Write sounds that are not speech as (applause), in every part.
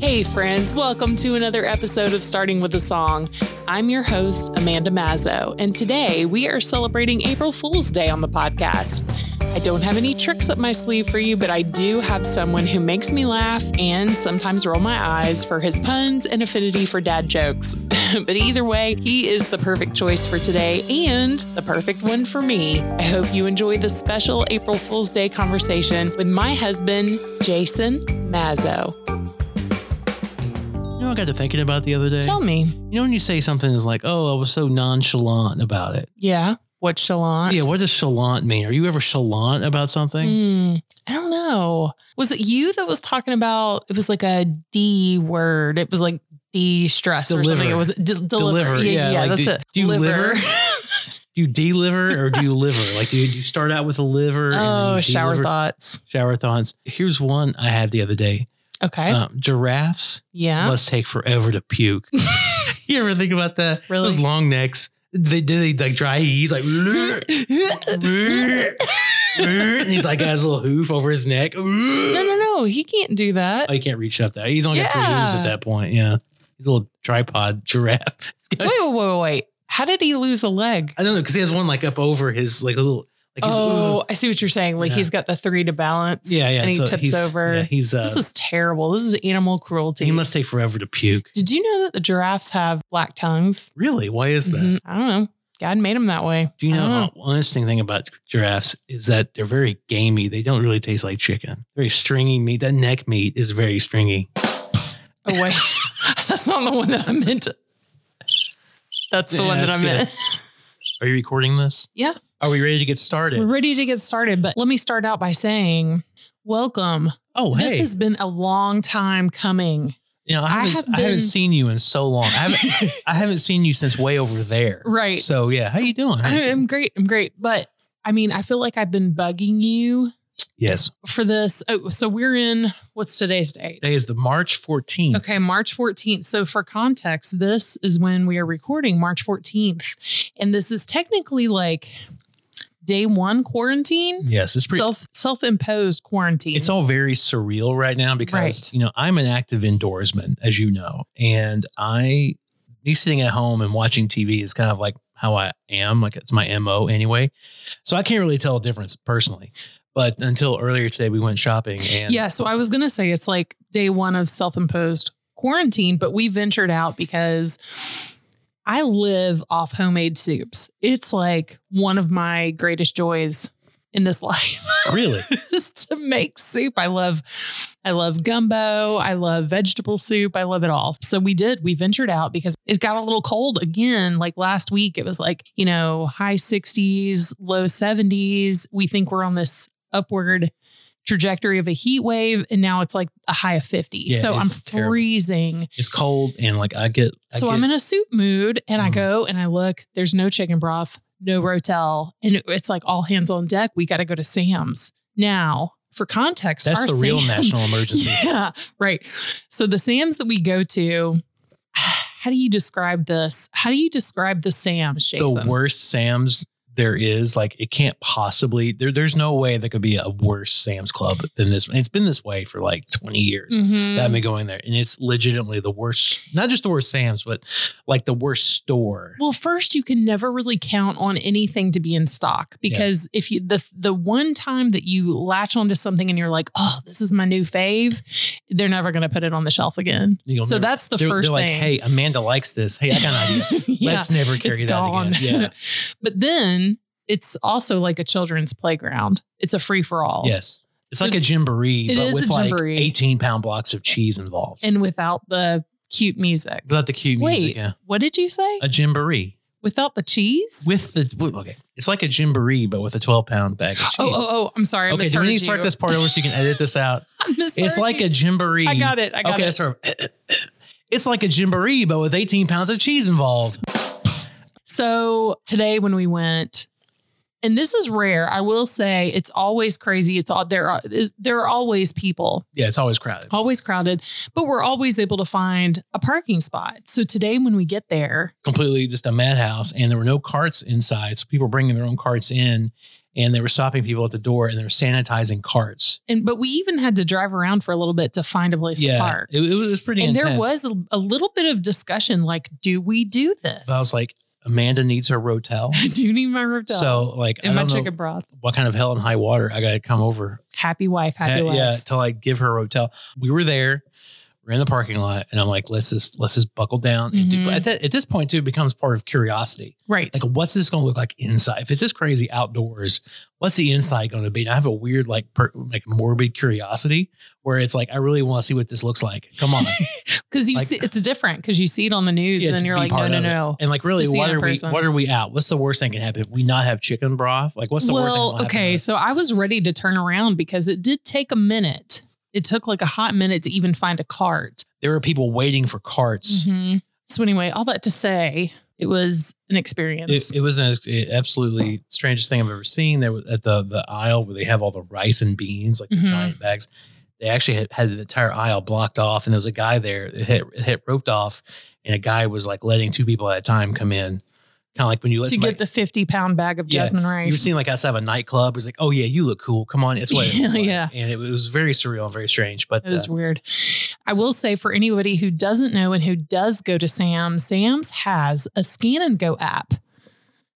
Hey, friends, welcome to another episode of Starting with a Song. I'm your host, Amanda Mazzo, and today we are celebrating April Fool's Day on the podcast. I don't have any tricks up my sleeve for you, but I do have someone who makes me laugh and sometimes roll my eyes for his puns and affinity for dad jokes. (laughs) but either way, he is the perfect choice for today and the perfect one for me. I hope you enjoy the special April Fool's Day conversation with my husband, Jason Mazzo. Got to thinking about the other day. Tell me. You know, when you say something is like, "Oh, I was so nonchalant about it." Yeah. What chalant? Yeah. What does chalant mean? Are you ever chalant about something? Hmm, I don't know. Was it you that was talking about? It was like a D word. It was like de-stress or something. It was de- deliver. Deliver. Yeah, yeah, like, that's do, it. Do you Liver. liver? (laughs) do you deliver or do you liver? Like, do you, do you start out with a liver? oh, shower thoughts. Shower thoughts. Here's one I had the other day. Okay. Um, giraffes yeah. must take forever to puke. (laughs) you ever think about that? Really? Those long necks. They do they like dry he's like and he's like got his little hoof over his neck. no, no, no. He can't do that. Oh, he can't reach up there. He's only got three hooves at that point. Yeah. He's a little tripod giraffe. (laughs) Got- wait, wait, wait, wait. How did he lose a leg? I don't know because he has one like up over his like a little like Oh, I see what you're saying. Like Yeah. he's got the three to balance. yeah yeah. And he so tips he's- over. yeah, he's uh, this is terrible. This is animal cruelty. he must take forever to puke. Did you know that the giraffes have black tongues? Really? Why is that? Mhm. I don't know. God made them that way. Do you know, don't one interesting thing about giraffes is that they're very gamey. They don't really taste like chicken. Very stringy meat. That neck meat is very stringy. Oh wait, (laughs) that's not the one that I meant. That's the Yeah, one that I meant. Are you recording this? Yeah. Are we ready to get started? We're ready to get started, but let me start out by saying, welcome. Oh, This has been a long time coming. you know, I I haven't, have I haven't seen you in so long. I haven't, (laughs) I haven't seen you since way over there. Right. So yeah, how you doing? I, am great. I'm great. But I mean, I feel like I've been bugging you yes. for this. Oh, so we're in what's today's date? Today is the March 14th. Okay, March 14th. So, for context, this is when we are recording March 14th. And this is technically like day one quarantine, Yes, it's pretty. self self imposed quarantine. it's all very surreal right now because Right. you know I'm an active indoorsman, as you know, and I me sitting at home and watching TV is kind of like how I am. Like it's my mo anyway, so I can't really tell a difference personally. But until earlier today, we went shopping and yeah. So, I was going to say it's like day one of self imposed quarantine, but we ventured out because I live off homemade soups. It's like one of my greatest joys in this (laughs) life. really, (laughs) is to make soup. I love I love gumbo, I love vegetable soup, I love it all. So we did, we ventured out because it got a little cold again. Like last week it was like, you know, high 60s, low 70s. We think we're on this upward trajectory of a heat wave and now it's like a high of 50. Yeah, so I'm terrible. freezing. it's cold and like I get. I So get, I'm in a soup mood and I Mhm. go and I look, there's no chicken broth, no rotel. And it's like all hands on deck. We got to go to Sam's. Now, for context, That's our the real Sam- national (laughs) emergency. Yeah, right. So the Sam's that we go to, (sighs) how do you describe this? How do you describe the Sam's, Jason? The worst Sam's there is, like it can't possibly. There, there's no way that could be a worse Sam's Club than this. It's been this way for like 20 years. Mhm. that I've been going there, and it's legitimately the worst. Not just the worst Sam's, but like the worst store. Well, first you can never really count on anything to be in stock because if you the the one time that you latch onto something and you're like, oh, this is my new fave, they're never going to put it on the shelf again. You'll so never- that's the they're, 1st they're like, thing. hey, Amanda likes this. Hey, I got an idea. (laughs) Yeah, Let's never carry that gone. again. Yeah. (laughs) but then it's also like a children's playground. It's a free for all. Yes. It's So like a jamboree, but with like jamboree. 18 pound blocks of cheese involved. And without the cute music. Without the cute Wait, music, yeah. what did you say? A jamboree without the cheese? with the okay. It's like a jamboree, but with a 12 pound bag of oh, cheese. Oh, oh, oh, I'm sorry. I okay, do we need to you. start this part over so you can edit this (laughs) out? It's like a jamboree. I got it. I got okay, it. right. (coughs) It's like a jamboree, but with 18 pounds of cheese involved. So today when we went, and this is rare, I will say it's always crazy. It's all there are there are always people, Yeah, it's always crowded. always crowded, but we're always able to find a parking spot. So today when we get there, completely just a madhouse and there were no carts inside so people were bringing their own carts in and they were stopping people at the door and they were sanitizing carts. And but we even had to drive around for a little bit to find a place to park. it, it was pretty and intense. there was a, a little bit of discussion like, do we do this? But I was like, Amanda needs her rotel. I (laughs) do need my rotel. So like, I and my don't know chicken broth. what kind of hell and high water I got to come over. Happy wife, happy Ha- life. yeah, to like give her a rotel. We were there. We're in the parking lot, and I'm like, let's just let's just buckle down. And do- Mhm. at, that, at this point, too, it becomes part of curiosity. Right. Like, what's this going to look like inside? If it's this crazy outdoors, what's the inside going to be? And I have a weird, like, per, like morbid curiosity where it's like, I really want to see what this looks like. Come on, (laughs) Because you like- see, it's different because you see it on the news, Yeah, and then you're like, no, part no, it. no. and like, really, what are we? person. What are we out? What's the worst thing can happen? If we not have chicken broth? Like, what's the worst thing? Well, okay, so I was ready to turn around because it did take a minute. It took like a hot minute to even find a cart. there were people waiting for carts. Mhm. So anyway, all that to say, it was an experience. It, it was an it absolutely strangest thing I've ever seen. There was at the the aisle where they have all the rice and beans, like the Mhm. giant bags. They actually had, had the entire aisle blocked off, and there was a guy there that had, had roped off, and a guy was like letting two people at a time come in, kind of like when you let to somebody. get the 50 pound bag of Yeah, jasmine rice. you were rice. seeing like outside of a nightclub. It was like, oh yeah, you look cool. Come on, it's what it was (laughs) like. Yeah. And it, was very surreal and very strange. But It was uh, weird. I will say for anybody who doesn't know and who does go to Sam's, Sam's has a scan and go app.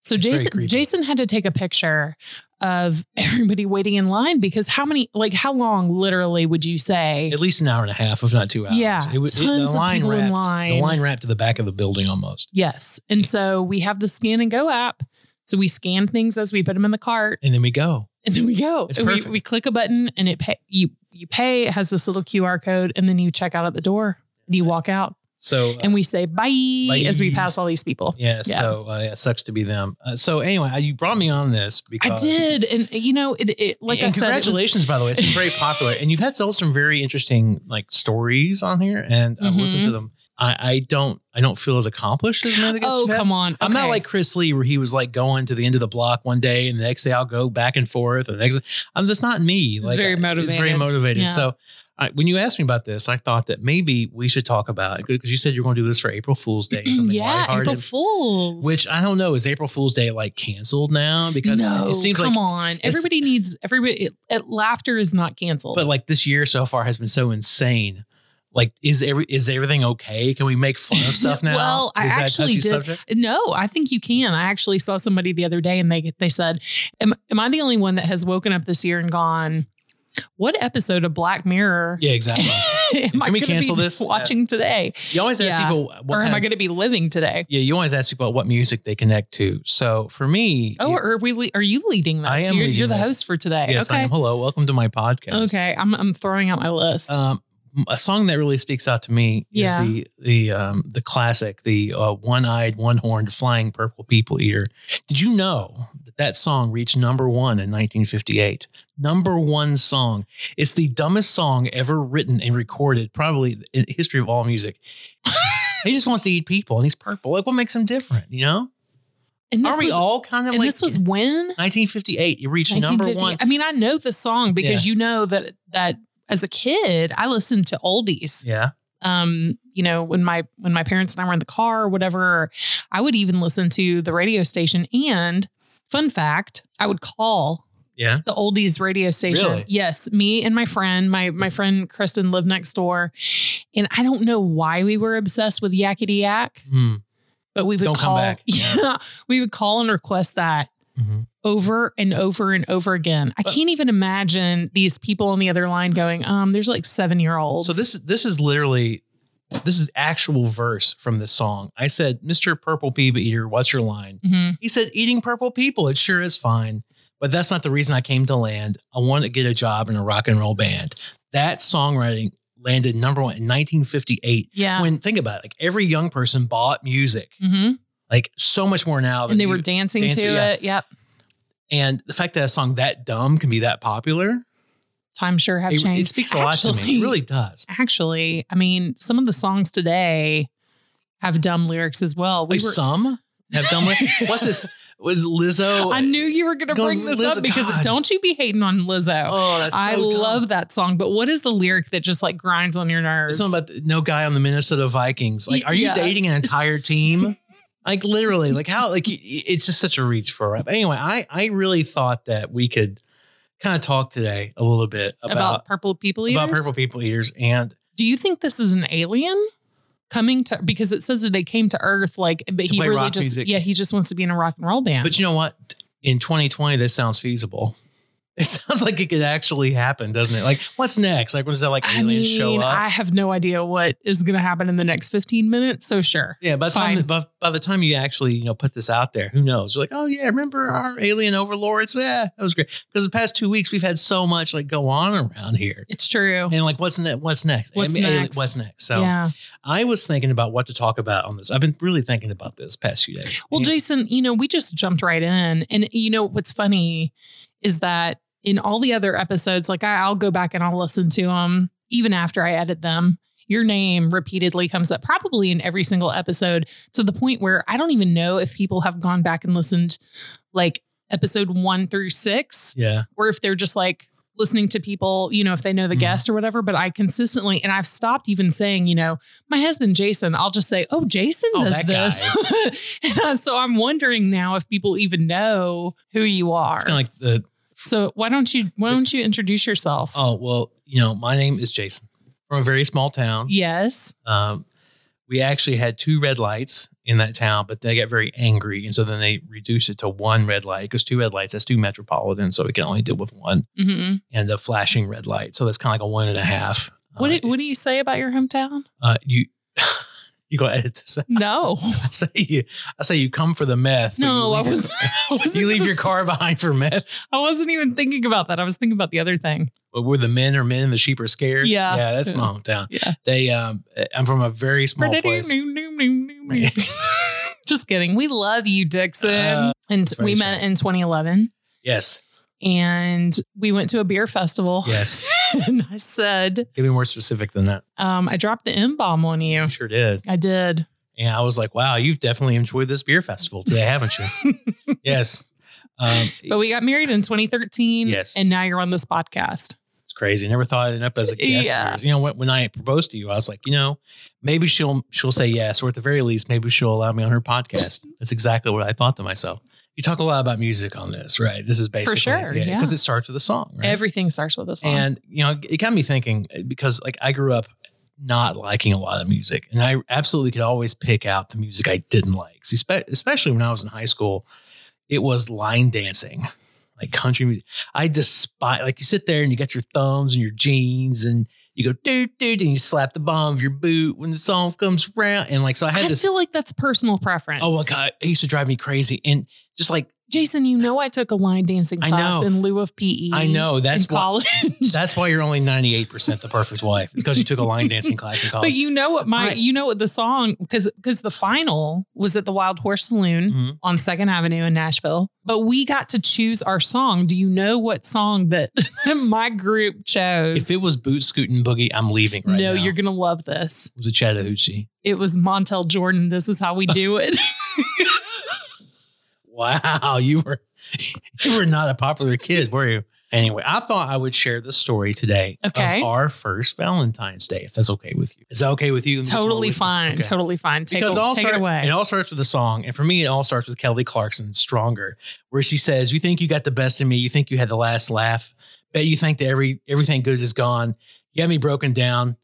So It's Jason. Jason had to take a picture of (laughs) everybody waiting in line because how many like how long literally would you say? at least an hour and a half, if not two hours. Yeah, it was it, tons the of line people in line. The line wrapped to the back of the building almost. yes. And so we have the scan and go app. So we scan things as we put them in the cart And then we go. and then we go. It's And we, we click a button and it pay you you pay, it has this little QR code, and then you check out at the door and you walk out. So uh, and we say bye, Bye. as we pass all these people. Yeah, Yeah. so uh, yeah, it sucks to be them. Uh, so anyway, uh, you brought me on this because I did, and you know, it, it like I said, was- congratulations, by the way, it's been very (laughs) popular, and you've had some some very interesting like stories on here, and I've listened to Mhm. them. I, I don't I don't feel as accomplished as oh come on, I'm not like Chris Lee, where he was like going to the end of the block one day, and the next day I'll go back and forth, and the next I'm just not me. It's like very I- It's very motivated. motivated. Yeah. So. I, when you asked me about this, I thought that maybe we should talk about it because you said you're going to do this for April Fool's Day, something yeah. April Fools. Which I don't know. Is April Fool's Day like canceled now? Because no, it seems come like, on, everybody needs everybody. It, it, laughter is not canceled. but like this year so far has been so insane. Like, is every is everything okay? Can we make fun of stuff (laughs) now? Well, I actually did- subject? No, I think you can. I actually saw somebody the other day and they they said, am, am I the only one that has woken up this year and gone, what episode of Black Mirror Yeah, exactly. (laughs) am I we cancel be this? watching today? You always ask Yeah. people what or am I going to be living today? Yeah, you always ask people what music they connect to. So for me, Oh, you- are we? le- Are you leading this? I am You're, you're the this. host for today. yes, I am. Hello, welcome to my podcast. Okay. I'm I'm throwing out my list. Um, a song that really speaks out to me Yeah. is the the um, the classic, the uh, one-eyed, one-horned, flying purple people eater. Did you know that song reached number one in 1958? Number one song. It's the dumbest song ever written and recorded, probably in the history of all music. (laughs) he just wants to eat people, and he's purple. Like, what makes him different? You know? and this Are we was, all kind of and like? this was when 1958. It reached number one. I mean, I know the song because you know that that as a kid I listened to oldies. Yeah. um, you know, when my when my parents and I were in the car or whatever, I would even listen to the radio station. And fun fact, I would call Yeah. the oldies radio station. Really? Yes, me and my friend, my my friend Kristen lived next door, and I don't know why we were obsessed with Yakety Yak, Hmm. but we would Don't come call. back. (laughs) Yeah, we would call and request that Mhm. over and over and over again. I But- can't even imagine these people on the other line going, um, there's like seven year olds. So this this is literally this is actual verse from this song. I said, "Mr. Purple People Eater, what's your line?" Mhm. He said, "Eating purple people. It sure is fine, but that's not the reason I came to land. I wanted to get a job in a rock and roll band." That songwriting landed number one in 1958. yeah. When think about it, like every young person bought music, Mhm. like so much more now. than and they were dancing dancing, to yeah. it. Yep. and the fact that a song that dumb can be that popular, Times sure have it, changed. it speaks a (laughs) lot to me. It really does. Actually, I mean, some of the songs today have dumb lyrics as well. We Like were. some have dumb lyrics. (laughs) What's this? Was Lizzo? I knew you were going to bring this Lizzo, up because God. don't you be hating on Lizzo. Oh, that's so I dumb. love that song, but what is the lyric that just like grinds on your nerves? Something about the- no guy on the Minnesota Vikings. Like, are you Yeah. dating an entire team? (laughs) Like literally, like how like it's just such a reach for a rap. Anyway, I I really thought that we could kind of talk today a little bit About, about purple people eaters. about purple people eaters and Do you think this is an alien coming to? Because it says that they came to Earth, like, but he really just music. yeah, he just wants to be in a rock and roll band. but you know what? In 2020, this sounds feasible. (laughs) It sounds like it could actually happen, doesn't it? Like, what's next? Like, when does that like I aliens show up? I have no idea what is going to happen in the next 15 minutes. So sure. Yeah, by the time by, by the time you actually you know put this out there, who knows? You're like, oh yeah, remember our alien overlords? Yeah, that was great. Because the past two weeks we've had so much like go on around here, It's true. and like what's next? What's next? What's alien- next? What's next? So yeah. I was thinking about what to talk about on this. I've been really thinking about this past few days. Well, Yeah. Jason, you know, we just jumped right in. And, you know, what's funny is that in all the other episodes, like I, I'll go back and I'll listen to them even after I edit them. Your name repeatedly comes up, probably in every single episode, to the point where I don't even know if people have gone back and listened like episode one through six, yeah, or if they're just like listening to people, you know, if they know the Mhm. guest or whatever. But I consistently, and I've stopped even saying, you know, my husband Jason, I'll just say, oh, Jason Oh, does this. (laughs) and so I'm wondering now if people even know who you are. it's kind of like the so why don't you why don't you introduce yourself? oh well, you know, my name is Jason from a very small town. yes. Um, we actually had two red lights in that town, but they got very angry. And so then they reduced it to one red light because two red lights, that's two metropolitan. So we can only deal with one hmm and a flashing red light. So that's kind of like a one and a half. What uh, do, what do you say about your hometown? uh, you, (laughs) you go edit this. out. No, (laughs) I say you, I say you come for the meth. no, I was. (laughs) I wasn't you leave your car behind for meth. I wasn't even thinking about that. I was thinking about the other thing. But where the men are men, the sheep are scared. Yeah. yeah, that's my hometown. Yeah. They, um, I'm from a very small place. Just kidding. We love you, Dixon. Uh, and we met in 2011 Yes, and we went to a beer festival. yes. (laughs) and I said, Give me more specific than that. um, I dropped the M bomb on you. You sure did. I did. And I was like, wow, you've definitely enjoyed this beer festival today, haven't you? (laughs) yes. Um, But we got married in 2013. Yes. And now you're on this podcast. it's crazy. I never thought I'd end up as a guest. Yeah. You know, when, when I proposed to you, I was like, you know, maybe she'll she'll say yes, or at the very least, maybe she'll allow me on her podcast. That's exactly what I thought to myself. You talk a lot about music on this, right? This is basically sure, yeah. because it starts with a song, right? Everything starts with a song. And you know, it got me thinking uh, because like I grew up not liking a lot of music, and I absolutely could always pick out the music I didn't like. Especially when I was in high school, it was line dancing, like country music. I despise like you sit there and you got your thumbs and your jeans and you go doot doot and you slap the bottom of your boot when the song comes around and like so I I had this. feel like that's personal preference. Oh my god, it used to drive me crazy and just like Jason, you know I took a line dancing class in lieu of PE. I know that's why college. (laughs) that's why you're only ninety eight percent the perfect wife. It's because you took a line dancing class in (laughs) college. But you know what my you know what the song because because the final was at the Wild Horse Saloon Mhm. on Second Avenue in Nashville. But we got to choose our song. Do you know what song that (laughs) my group chose? If it was boot scooting boogie, I'm leaving right no, now. you're gonna love this. It was a Chattahoochee. It was Montel Jordan. This is how we do it. Wow, you were (laughs) you were not a popular kid, were you? Anyway, I thought I would share the story today Okay. of our first Valentine's Day, if that's okay with you. Is that okay with you? Let me get some more totally fine. Okay. Totally fine. Take, because a, all take start, it away. It all starts with a song, and for me, it all starts with Kelly Clarkson, "Stronger," where she says, "You think you got the best of me? You think you had the last laugh? Bet you think that every everything good is gone. You got me broken down,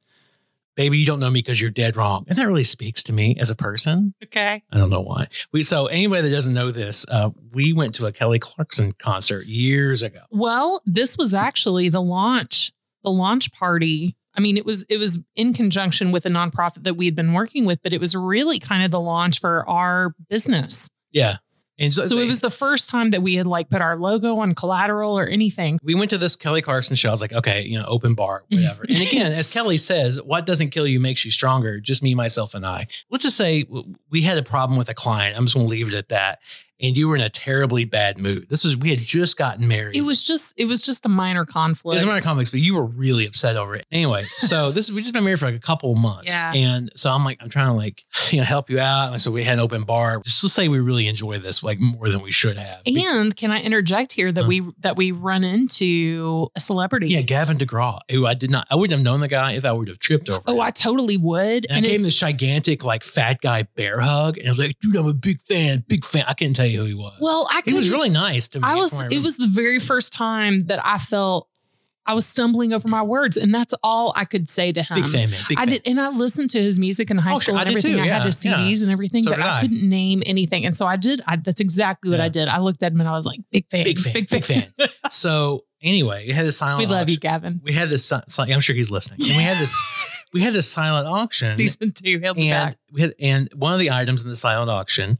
baby. You don't know me because you're dead wrong." And that really speaks to me as a person. okay. I don't know why. We so anybody that doesn't know this, uh, we went to a Kelly Clarkson concert years ago. Well, this was actually the launch, the launch party. I mean, it was it was in conjunction with a nonprofit that we had been working with, but it was really kind of the launch for our business. Yeah, and So it was the first time that we had like put our logo on collateral or anything. we went to this Kelly Clarkson show. I was like, okay, you know, open bar, (laughs) whatever. and again, as Kelly says, what doesn't kill you makes you stronger. Just me, myself, and I. Let's just say we had a problem with a client. I'm just going to leave it at that. And you were in a terribly bad mood. This was we had just gotten married. It was just it was just a minor conflict. It was a minor conflict, but you were really upset over it. Anyway, so (laughs) this is we just been married for like a couple of months. Yeah. And so I'm like, I'm trying to like, (sighs) you know, help you out. And so we had an open bar. Just to say we really enjoy this like more than we should have. And can I interject here that Huh. we that we run into a celebrity? yeah, Gavin DeGraw, who I did not I wouldn't have known the guy if I would have tripped over. Oh, him. I totally would. and, I gave him this gigantic, like fat guy bear hug. And I was like, dude, I'm a big fan, big fan. I couldn't tell who he was. well, I he was really nice to me. I was. what It was the very first time that I felt I was stumbling over my words, and that's all I could say to him. big fan, man. Big I fan. did, and I listened to his music in high Oh, school sure, I and did everything. too, I had yeah, his yeah. CDs and everything, So but I. I. couldn't name anything, and so I did. I, that's exactly what Yeah. I did. I looked at him and I was like, "Big fan, Big fan, big fan. (laughs) so anyway, we had this silent. we love you. Gavin." We had this. si- si- I'm sure he's listening. And we had this. we had this silent auction. (laughs) Season two, he'll be and back. we had, and one of the items in the silent auction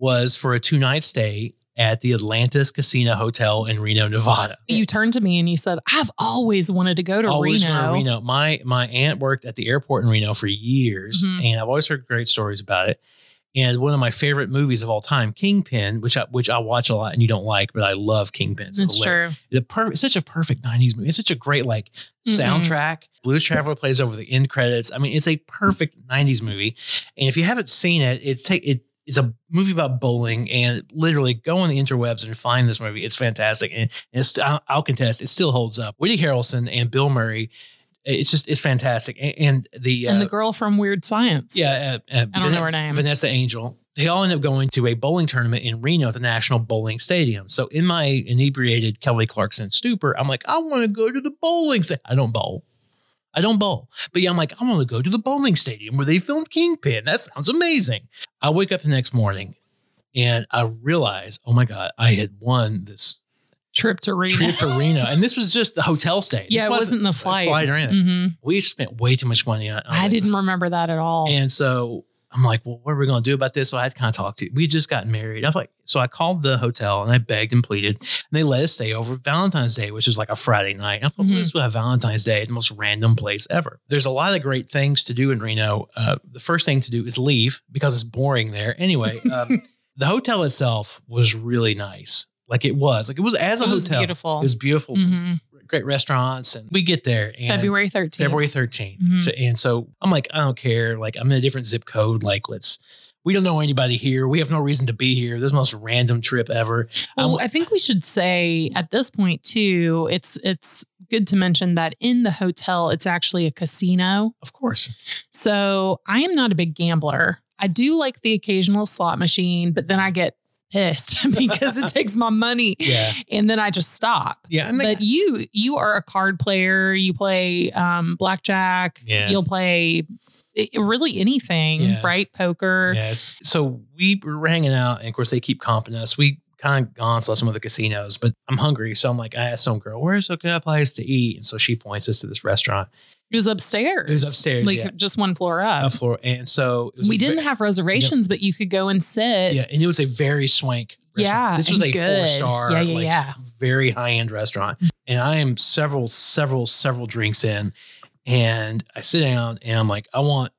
was for a two night stay at the Atlantis Casino Hotel in Reno, Nevada. You turned to me and you said, "I've always wanted to go to always Reno." wanted Reno. My my aunt worked at the airport in Reno for years, Mhm. and I've always heard great stories about it. And one of my favorite movies of all time, Kingpin, which I, which I watch a lot and you don't like, but I love Kingpin. It's It's true. The per- it's such a perfect 90s movie. It's such a great like Mhm. soundtrack. Blues Traveler plays over the end credits. I mean, it's a perfect 90s movie. And if you haven't seen it, it's take it it's a movie about bowling and literally go on the interwebs and find this movie. It's fantastic. And it's I'll, I'll contest, it still holds up. Woody Harrelson and Bill Murray, it's just it's fantastic. And, and the uh, and the girl from Weird Science. yeah, uh, uh, I don't know her name. Vanessa Angel. They all end up going to a bowling tournament in Reno at the National Bowling Stadium. So in my inebriated Kelly Clarkson stupor, I'm like, I want to go to the bowling. I don't bowl. I don't bowl. But yeah, I'm like, I want to go to the bowling stadium where they filmed Kingpin. That sounds amazing. I wake up the next morning and I realize, oh my God, I had won this Trip to Reno. trip to (laughs) Reno. And this was just the hotel stay. yeah, This it wasn't the flight. Flight or anything. hmm We spent way too much money on I didn't remember that at all. and so I'm like, well, what are we going to do about this? So I had to kind of talk to. You. We just got married. I was like, so I called the hotel and I begged and pleaded, and they let us stay over Valentine's Day, which was like a Friday night. I thought, Mhm. well, this will have Valentine's Day at the most random place ever. There's a lot of great things to do in Reno. Uh, the first thing to do is leave because it's boring there. Anyway, (laughs) um, the hotel itself was really nice. Like it was, like it was as a it was hotel. beautiful. It was beautiful, hmm great restaurants, and we get there. And February 13th. February 13th. Mhm. So, and so I'm like, I don't care. Like, I'm in a different zip code. Like, let's, we don't know anybody here. We have no reason to be here. This is the most random trip ever. Well, I'm- I think we should say at this point too, it's it's good to mention that in the hotel, it's actually a casino. Of course. So I am not a big gambler. I do like the occasional slot machine, but then I get pissed (laughs) because it takes my money Yeah. and then I just stop. Yeah. And But you you are a card player. You play um, blackjack. Yeah. You'll play really anything, Yeah. right? Poker. yes. So we were hanging out, and of course, they keep comping us. We kind of gone saw some other casinos, but I'm hungry. So I'm like, I asked some girl, where's a good place to eat? And so she points us to this restaurant, It was upstairs. It was upstairs, like yeah. just one floor up. a floor. And so it was we didn't ve- have reservations, but you could go and sit. Yeah, and it was a very swank. restaurant. Yeah, this was a good. four star, Yeah, yeah, like, yeah. very high end restaurant. And I am several, several, several drinks in, and I sit down and I'm like, I want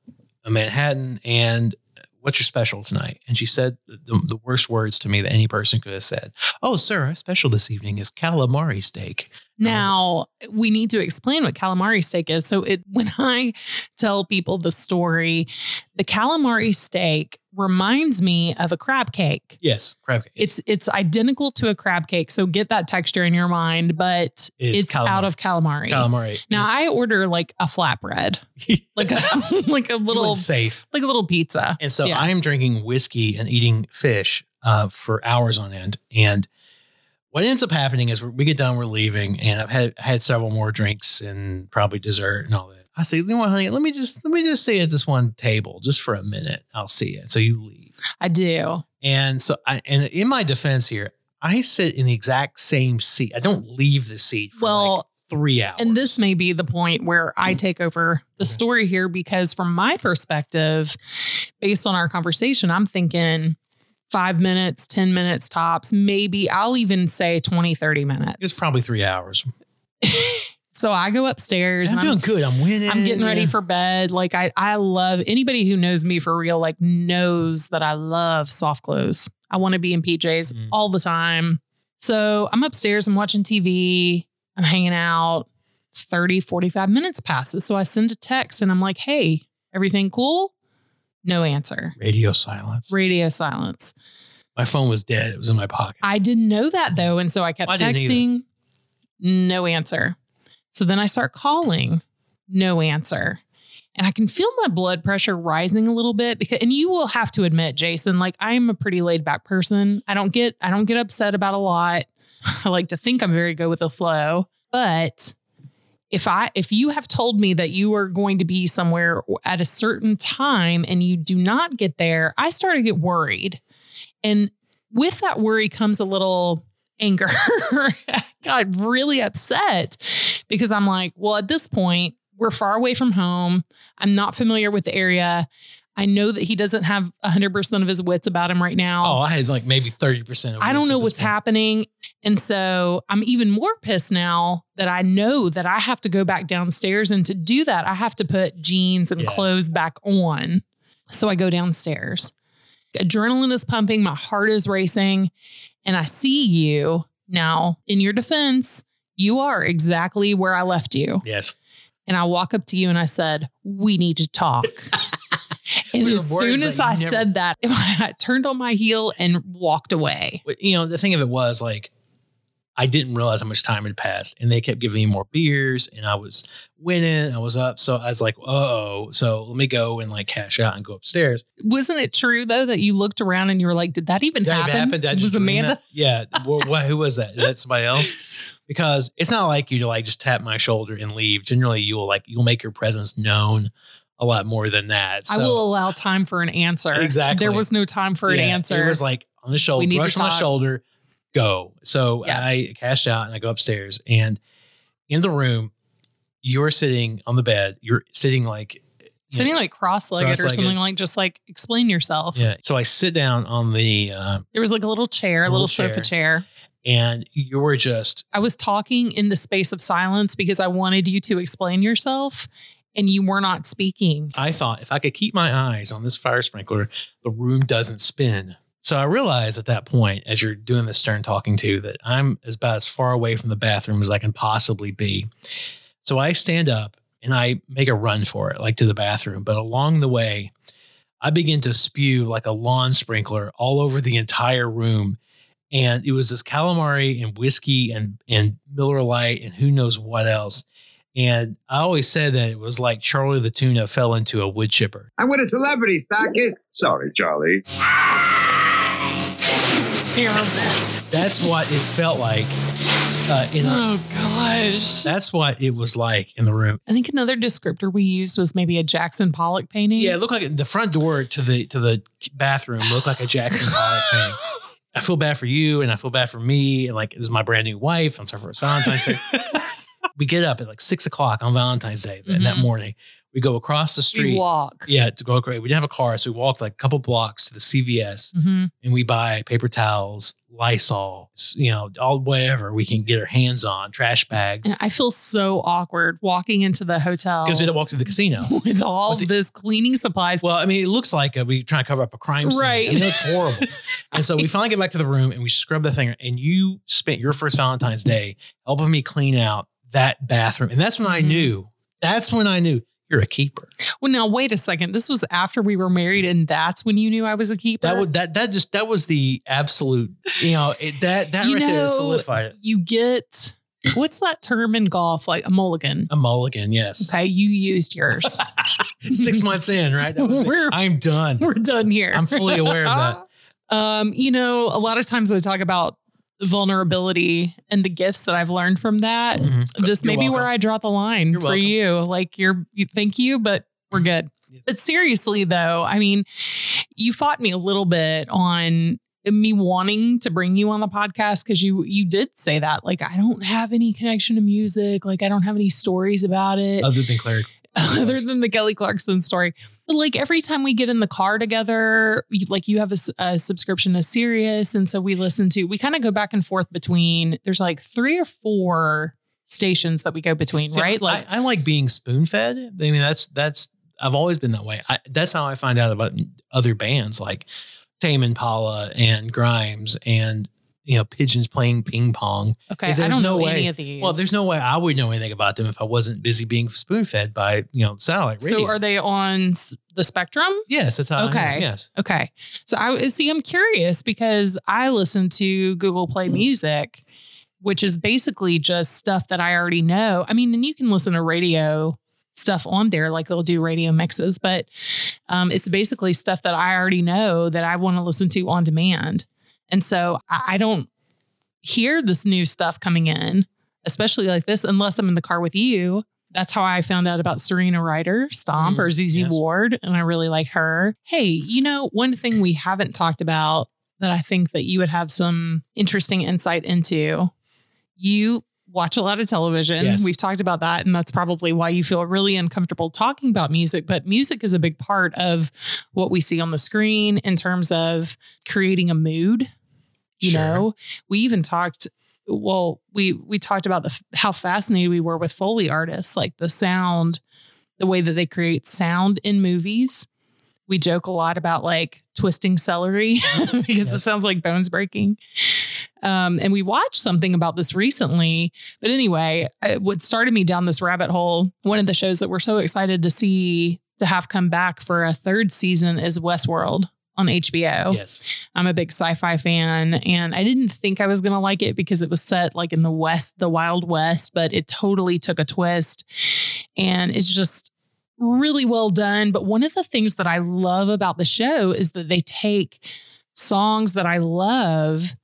a Manhattan and what's your special tonight? And she said the, the worst words to me that any person could have said. Oh, sir, our special this evening is calamari steak. Now we need to explain what calamari steak is. So it when (laughs) I tell people the story, the calamari steak reminds me of a crab cake. Yes, crab cake. It's it's identical to a crab cake. So get that texture in your mind, but It's it's, out of calamari. calamari. Now I order like a flatbread, (laughs) like a (laughs) like a little safe. like a little pizza. And so Yeah. I am drinking whiskey and eating fish uh, for hours on end. And what ends up happening is we get done, we're leaving, and I've had had several more drinks and probably dessert and all that. I say, you know what, honey, let me just let me just stay at this one table just for a minute. I'll see it. So you leave. I do. And so I and in my defense here, I sit in the exact same seat. I don't leave the seat for Well, like three hours. And this may be the point where I mm-hmm. take over the story here because, from my perspective, based on our conversation, I'm thinking five minutes, 10 minutes tops, maybe I'll even say 20, 30 minutes. it's probably three hours. (laughs) So I go upstairs I'm and doing I'm, good. I'm winning. I'm getting ready Yeah. for bed. Like I, I love anybody who knows me for real, like knows that I love soft clothes. I want to be in PJs Mhm. all the time. So I'm upstairs, I'm watching TV, I'm hanging out. 30, 45 minutes passes. So I send a text and I'm like, hey, everything cool? No answer. radio silence. Radio silence. My phone was dead. It was in my pocket. I didn't know that though. And so I kept I didn't texting, no answer. So then I start calling, no answer. And I can feel my blood pressure rising a little bit because and you will have to admit, Jason, like I'm a pretty laid back person. I don't get I don't get upset about a lot. (laughs) I like to think I'm very good with the flow. But if I if you have told me that you are going to be somewhere at a certain time and you do not get there, I start to get worried. And with that worry comes a little anger. (laughs) I got really upset because I'm like, well, at this point, we're far away from home. I'm not familiar with the area. I know that he doesn't have 100% of his wits about him right now. oh, I had like maybe 30% of I don't know what's point. happening. And so I'm even more pissed now that I know that I have to go back downstairs. And to do that, I have to put jeans and Yeah. clothes back on. So I go downstairs. Adrenaline is pumping, my heart is racing, and I see you. Now, in your defense, you are exactly where I left you. Yes. And I walk up to you and I said, We need to talk. (laughs) and as soon as I never- said that, (laughs) I turned on my heel and walked away. You know, the thing of it was like, I didn't realize how much time had passed, and they kept giving me more beers, and I was winning. I was up, so I was like, "Oh, so let me go and like cash out and go upstairs." Wasn't it true though that you looked around and you were like, "Did that even Did happen?" even happen? Did was Amanda? Yeah. Wh- wh- who was that? Is that somebody else? (laughs) Because it's not like you to like just tap my shoulder and leave. Generally, you will like you'll make your presence known a lot more than that. I will allow time for an answer. Exactly. There was no time for an answer. It was like on the shoulder, We need to brush on the shoulder, go. So Yeah. I cashed out and I go upstairs and in the room, you're sitting on the bed. You're sitting like Sitting know, like cross-legged, or cross-legged. something like just like explain yourself. yeah. So I sit down on the uh, There was like a little chair, a Little little sofa chair. and you were just I was talking in the space of silence because I wanted you to explain yourself and you were not speaking. I thought if I could keep my eyes on this fire sprinkler, the room doesn't spin. So I realized at that point, as you're doing this stern talking to, that I'm about as far away from the bathroom as I can possibly be. So I stand up and I make a run for it, like to the bathroom. But along the way, I begin to spew like a lawn sprinkler all over the entire room. And it was this calamari and whiskey and and Miller Lite and who knows what else. And I always said that it was like Charlie the tuna fell into a wood chipper. I'm with a celebrity, Sackett. Sorry, Charlie. It's terrible. That's what it felt like. Uh, in a, Oh gosh. that's what it was like in the room. I think another descriptor we used was maybe a Jackson Pollock painting. Yeah, it looked like the front door to the to the bathroom looked like a Jackson Pollock painting. (laughs) I feel bad for you, and I feel bad for me, and like this is my brand new wife. It's our first Valentine's Day. We get up at like six o'clock on Valentine's Day and that morning. We go across the street. we walk. Yeah, to go across. We didn't have a car, so we walked like a couple blocks to the CVS hmm and we buy paper towels, Lysol, you know, all whatever we can get our hands on, trash bags. And I feel so awkward walking into the hotel Because we had to walk to the casino. (laughs) with all With the- this cleaning supplies. Well, I mean, it looks like uh, we try to cover up a crime scene. Right. Know it's horrible. (laughs) And so we finally get back to the room and we scrub the thing. And you spent your first Valentine's Day helping me clean out that bathroom. And that's when I Mhm. knew, that's when I knew you're a keeper. Well, now wait a second. This was after we were married, and that's when you knew I was a keeper. That would, that, that just, that was the absolute, you know, it, that, that You right there solidified it. you get what's that term in golf? Like a mulligan. A mulligan, yes. Okay, you used yours. (laughs) Six months in, right? That was. We're- I'm done. We're done here. I'm fully aware of that. (laughs) Um, you know, a lot of times I talk about vulnerability and the gifts that I've learned from that. Mhm. Just You're maybe where. I draw the line You're for welcome. you. Like you're you thank you, but we're good. Yes. But seriously though, I mean, you fought me a little bit on me wanting to bring you on the podcast because you you did say that. Like, I don't have any connection to music, like I don't have any stories about it Other than Claire. (laughs) other than the Kelly Clarkson story. But like every time we get in the car together, you- like you have a subscription to Sirius, and so we listen to. We kind of go back and forth between. There's like three or four stations that we go between, See, right? I- Like, I, like being spoon fed. I mean, that's that's I've always been that way. I, that's how I find out about other bands like Tame Impala and Grimes and you know Pigeons playing ping pong. okay, I don't no know way- any of these. Well, there's no way I would know anything about them if I wasn't busy being spoon fed by you know satellite radio. So are they on the spectrum? yes, that's how. Okay. Yes. Okay. So I see I'm curious because I listen to Google Play Music, which is basically just stuff that I already know. I mean, and you can listen to radio stuff on there, like they'll do radio mixes, but um, it's basically stuff that I already know that I want to listen to on demand. And so I, don't hear this new stuff coming in, especially like this, unless I'm in the car with you. That's how I found out about Serena Ryder, Stompa, Mm, or ZZ yes. Ward, and I really like her. Hey, you know, one thing we haven't talked about that I think that you would have some interesting insight into. You watch a lot of television. Yes. We've talked about that, and that's probably why you feel really uncomfortable talking about music. But music is a big part of what we see on the screen in terms of creating a mood. You Sure. know, we even talked. Well, we we talked about the how fascinated we were with foley artists, like the sound, the way that they create sound in movies. We joke a lot about like twisting celery (laughs) because it sounds like bones breaking. Um, and we watched something about this recently. But anyway, what started me down this rabbit hole, one of the shows that we're so excited to see to have come back for a third season is Westworld on HBO. Yes. I'm a big sci-fi fan and I didn't think I was going to like it because it was set like in the west, the wild west, but it totally took a twist and it's just really well done, but one of the things that I love about the show is that they take songs that I love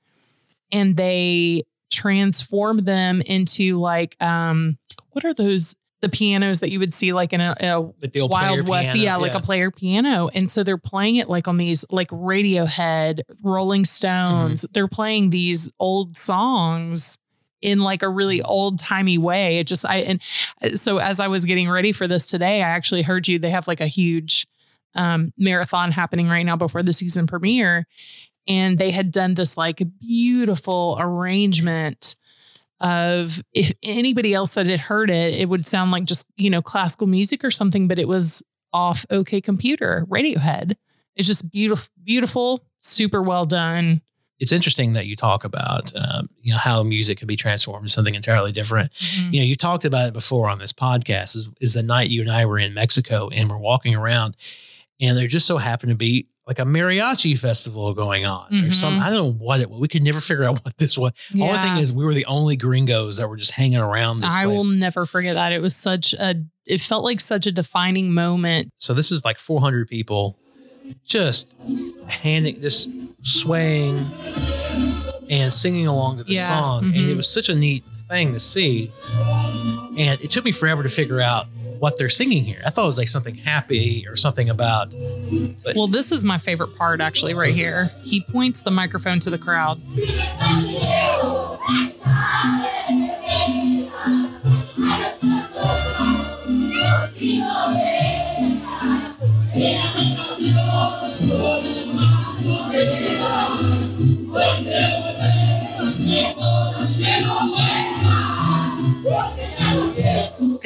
and they transform them into like um what are those the pianos that you would see like in a, a Wild West, piano, yeah, like a player piano. And so they're playing it like on these like Radiohead, Rolling Stones. Mm-hmm. They're playing these old songs in like a really old timey way. It just I and uh, so as I was getting ready for this today, I actually heard you. They have like a huge um, marathon happening right now before the season premiere, and they had done this like beautiful arrangement of if anybody else that had heard it, it would sound like just, you know, classical music or something, but it was off OK Computer, Radiohead. It's just beautiful, beautiful, super well done. It's interesting that you talk about um, you know how music can be transformed into something entirely different. you know, you talked about it before on this podcast is, is the night you and I were in Mexico and we're walking around and there just so happened to be like a mariachi festival going on or some, Mhm. I don't know what it was. We could never figure out what this was. All the thing is we were the only gringos that were just hanging around this I place. will never forget that. It was such a, it felt like such a defining moment. so this is like 400 people just handing, just swaying and singing along to the Yeah, song. And mhm. it was such a neat thing to see. And it took me forever to figure out what they're singing here. I thought it was like something happy or something about. But Well, this is my favorite part actually, right here. He points the microphone to the crowd.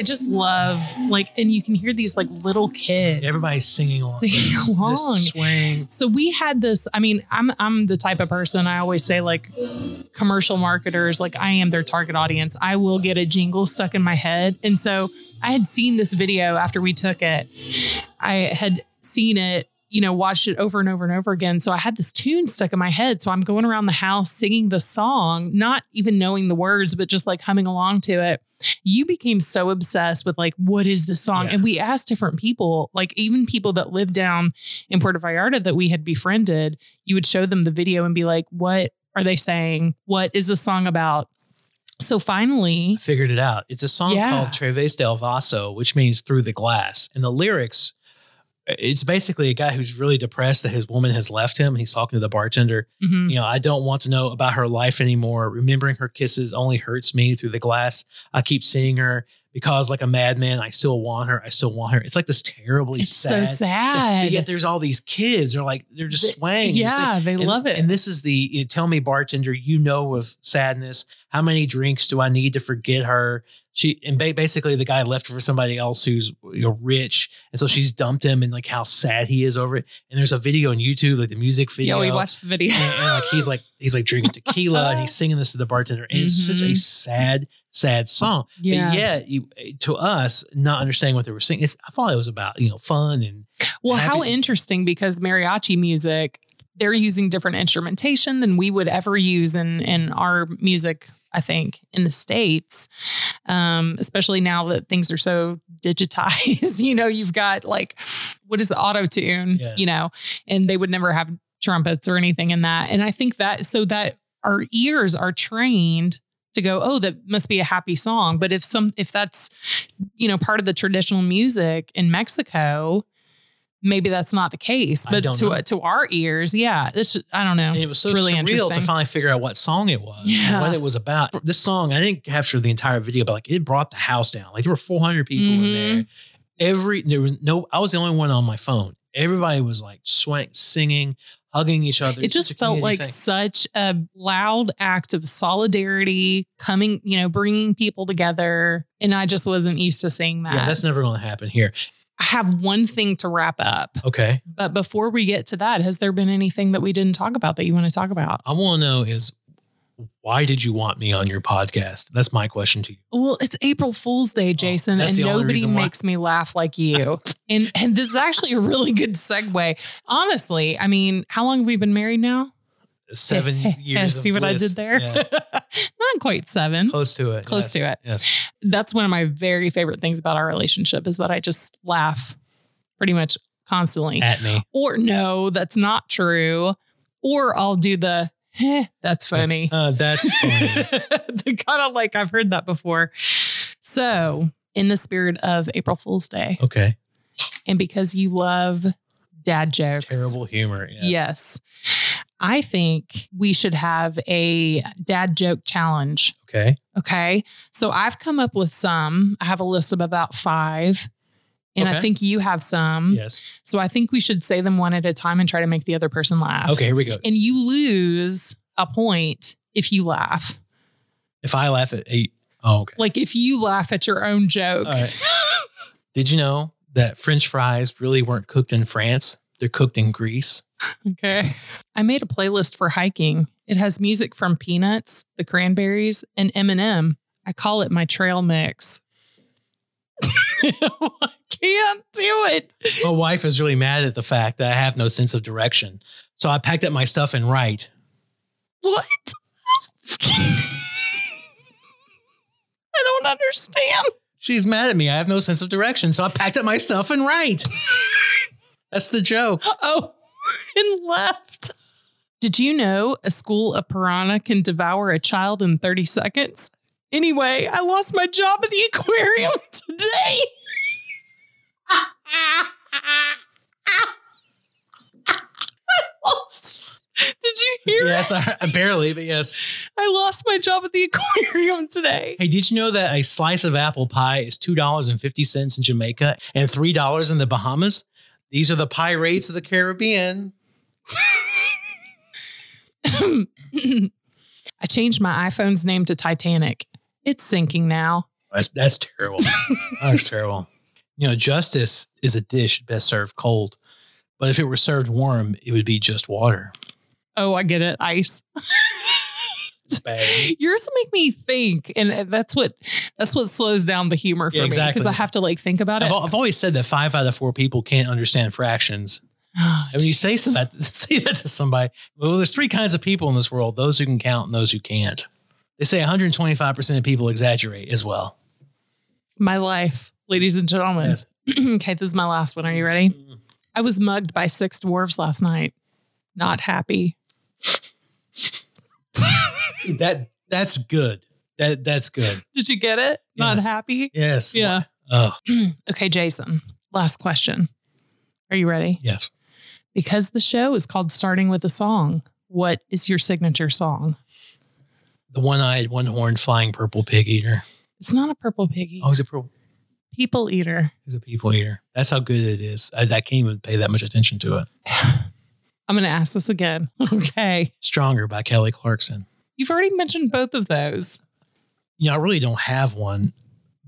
I just love like, and you can hear these like little kids. everybody's singing along, Singing (laughs) along. swaying. So we had this. I mean, I'm I'm the type of person I always say like commercial marketers, like I am their target audience. I will get a jingle stuck in my head. And so I had seen this video after we took it. I had seen it, you know, watched it over and over and over again. So I had this tune stuck in my head. So I'm going around the house singing the song, not even knowing the words, but just like humming along to it. You became so obsessed with like, what is the song? Yeah. And we asked different people, like even people that lived down in Puerto Vallarta that we had befriended, you would show them the video and be like, what are they saying? What is the song about? So finally, I figured it out. It's a song Yeah. called Través del Vaso, which means through the glass. And the lyrics, it's basically a guy who's really depressed that his woman has left him. He's talking to the bartender. mhm, You know, I don't want to know about her life anymore. Remembering her kisses only hurts me through the glass. I keep seeing her because, like a madman, I still want her. I still want her. It's like this terribly it's sad. so sad. But yet there's all these kids. They're like they're just swaying. Yeah, they and, love it. And this is the you know, tell me, bartender, you know of sadness. How many drinks do I need to forget her? She and ba- basically the guy left her for somebody else who's you know, rich, and so she's dumped him, and like how sad he is over it. And there's a video on YouTube, like the music video. Yeah, we watched the video. and, and, like he's like he's like drinking (laughs) tequila and he's singing this to the bartender and it's such a Mhm. sad sad song yeah. but yet you, to us not understanding what they were singing it's, i thought it was about you know fun and Well, how interesting because mariachi music, they're using different instrumentation than we would ever use in in our music. I think in the states, um, especially now that things are so digitized. (laughs) you know, you've got like what is the auto tune? Yeah. You know, and they would never have trumpets or anything in that. And I think that so that our ears are trained to go, oh, that must be a happy song. But if some if that's you know part of the traditional music in Mexico, maybe that's not the case. But to know. to our ears, yeah, this I don't know. And it was so it's really surreal interesting. to finally figure out what song it was, and Yeah. what it was about. This song, I didn't capture the entire video, but like it brought the house down. Like there were 400 people in Mhm. there. Every there was no, I was the only one on my phone. Everybody was like swank, singing, hugging each other. it just felt like thing. such a loud act of solidarity coming, you know, bringing people together. And I just wasn't used to seeing that. yeah, that's never going to happen here. I have one thing to wrap up. Okay, But before we get to that, has there been anything that we didn't talk about that you want to talk about? I want to know is why did you want me on your podcast? That's my question to you. Well, it's April Fool's Day, oh, Jason, Oh, and nobody makes me laugh like you. (laughs) and and this is actually a really good segue. Honestly, I mean, how long have we been married now? Seven (laughs) years. See what I did there? Yeah, (laughs) Not quite seven. close to it. Close yes. to it. Yes. That's one of my very favorite things about our relationship is that I just laugh pretty much constantly. At me. Or no, that's not true. Or I'll do the "Heh, that's funny. Uh, that's funny. (laughs) kind of like I've heard that before. So, in the spirit of April Fool's Day, okay. and because you love dad jokes, Terrible humor. Yes. Yes. I think we should have a dad joke challenge. Okay. Okay. So I've come up with some. I have a list of about five. And I think you have some. Yes. So I think we should say them one at a time and try to make the other person laugh. Okay. Here we go. And you lose a point if you laugh. If I laugh at eight. Oh, okay. Like if you laugh at your own joke. Right. Did you know that French fries really weren't cooked in France? They're cooked in Greece. Okay. I made a playlist for hiking. It has music from Peanuts, The Cranberries, and Eminem. I call it my trail mix. I (laughs) can't do it. My wife is really mad at the fact that I have no sense of direction. So I packed up my stuff and write. What? I don't understand. She's mad at me. I have no sense of direction. So I packed up my stuff and write. That's the joke. Oh, and left. Did you know a school of piranha can devour a child in 30 seconds? Anyway, I lost my job at the aquarium (laughs) today. Did you hear Yes. I, barely, but yes. I lost my job at the aquarium today. Hey, did you know that a slice of apple pie is $2.50 in Jamaica and $3 in the Bahamas? These are the pie rates of the Caribbean. (laughs) I changed my iPhone's name to Titanic. It's sinking now. Oh, that's, that's terrible. (laughs) that's terrible. You know, justice is a dish best served cold, but if it were served warm, it would be just water. Oh, I get it. Ice. (laughs) Yours make me think, and that's what that's what slows down the humor for Yeah, me because I have to like think about I've, it. I've always said that five out of four people can't understand fractions. Oh, And when you say that (laughs) say that to somebody, well, there's three kinds of people in this world: those who can count and those who can't. They say 125 percent of people exaggerate as well. my life, ladies and gentlemen. Yes. (clears throat) okay, this is my last one. Are you ready? Mm-hmm. I was mugged by six dwarves last night. Not happy. (laughs) See, that that's good. That that's good. Did you get it? Not happy. Yes. Yeah. Oh (clears throat) okay, Jason. Last question. Are you ready? yes. Because the show is called Starting with a Song. What is your signature song? The one-eyed, one-horned, flying purple pig eater. It's not a purple piggy. Oh, he's a purple. People eater. He's a people eater. That's how good it is. I, I can't even pay that much attention to it. (sighs) I'm going to ask this again. (laughs) Okay. Stronger by Kelly Clarkson. You've already mentioned both of those. you know, I really don't have one.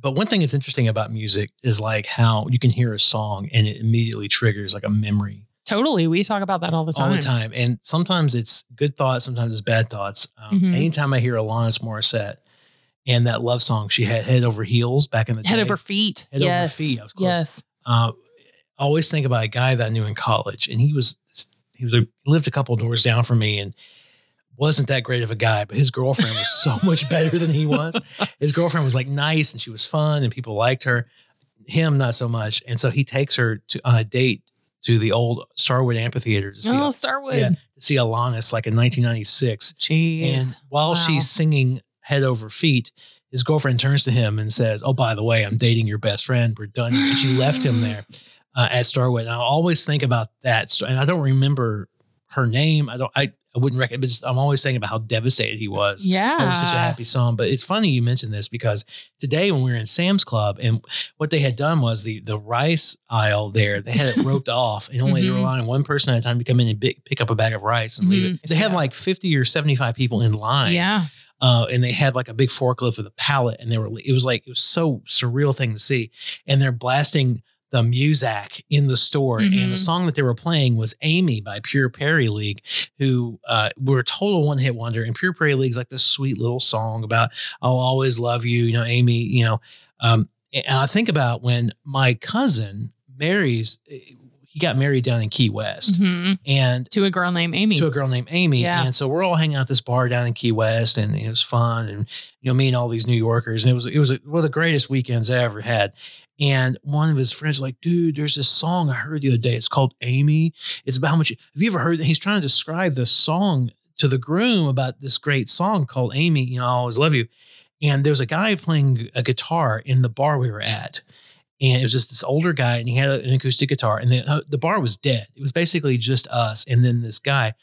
But one thing that's interesting about music is like how you can hear a song and it immediately triggers like a memory Totally. We talk about that all the time. all the time. And sometimes it's good thoughts, sometimes it's bad thoughts. Um, Mhm. Anytime I hear Alanis Morissette and that love song she had, Head Over Heels, back in the Head day, over feet. Head over feet, I was close. Yes. uh, I always think about a guy that I knew in college, and he was he was a, lived a couple doors down from me, and wasn't that great of a guy. But his girlfriend was so much (laughs) better than he was. His girlfriend was like nice, and she was fun, and people liked her. Him not so much, and so he takes her to on a date to the old Starwood Amphitheater to see Oh, Starwood. yeah, to see Alanis like in 1996. Jeez. And while Wow. she's singing Head Over Feet, his girlfriend turns to him and says, Oh, by the way, I'm dating your best friend. We're done. And she left him there (gasps) uh, at Starwood. And I always think about that. And I don't remember her name. I don't, I, I wouldn't but I'm always thinking about how devastated he was. yeah. it was such a happy song. But it's funny you mentioned this because today when we were in Sam's Club and what they had done was the the rice aisle there, they had it (laughs) roped off and only they were Mhm. allowing one person at a time to come in and big, pick up a bag of rice and leave Mhm. it. They had like 50 or 75 people in line. Yeah. Uh, and they had like a big forklift with a pallet and they were, it was like, it was so surreal thing to see. And they're blasting the Muzak in the store. And the Mhm. song that they were playing was Amy by Pure Prairie League, who uh, were a total one hit wonder. And Pure Prairie League's like this sweet little song about, I'll always love you, you know, Amy, you know. Um, and I think about when my cousin marries, he got married down in Key West. Mhm. And To a girl named Amy. to a girl named Amy. Yeah. And so we're all hanging out at this bar down in Key West and it was fun. And, you know, me and all these New Yorkers. And it was, it was one of the greatest weekends I ever had. And one of his friends like, dude, there's this song I heard the other day. It's called Amy. It's about how much, have you ever heard that? He's trying to describe the song to the groom about this great song called Amy, you know, I always love you. And there was a guy playing a guitar in the bar we were at. And it was just this older guy, and he had an acoustic guitar, and the, uh, the bar was dead. It was basically just us, and then this guy.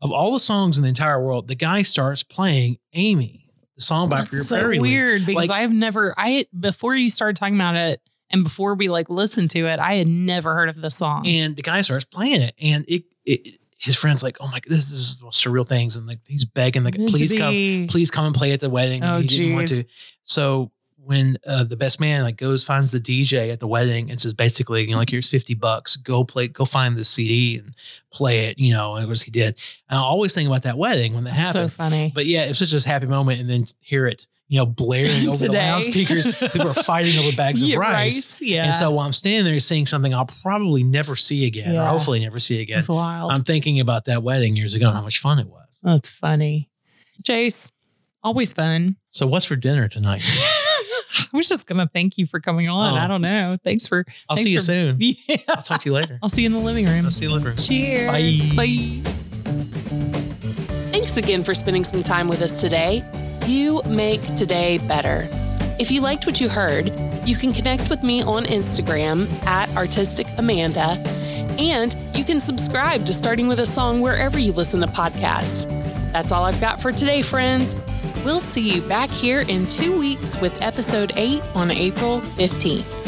Of all the songs in the entire world, the guy starts playing Amy, the song by That's so Prairie weird because Like- I've never I before you started talking about it and before we like listened to it, I had never heard of the song. and the guy starts playing it, and it, it his friends like, oh my, god, this is the most surreal things, and like he's begging, like, please come, please come and play at the wedding. Oh, he didn't want to. So when uh, the best man like goes finds the DJ at the wedding and says basically, you know, like here's fifty bucks, go play, go find the CD and play it. You know, and it was he did. And I always think about that wedding when that That's so funny. but yeah, it's such a happy moment, and then hear it, you know, blaring over the (laughs) loudspeakers. People are fighting over bags of (laughs) Yeah, rice. Yeah. And so while I'm standing there seeing something I'll probably never see again, Yeah. or hopefully never see again, That's wild. I'm thinking about that wedding years ago and how much fun it was. That's funny. Jace, always fun. So what's for dinner tonight? (laughs) I was just gonna thank you for coming on. Oh. I don't know. Thanks for I'll Thanks see you for- soon. yeah. I'll talk to you later. I'll see you in the living room. I'll see you later. Cheers. Bye. Thanks again for spending some time with us today. You make today better. If you liked what you heard, you can connect with me on Instagram at Artistic Amanda, and you can subscribe to Starting with a Song wherever you listen to podcasts. That's all I've got for today, friends. We'll see you back here in two weeks with episode 8 on April 15th.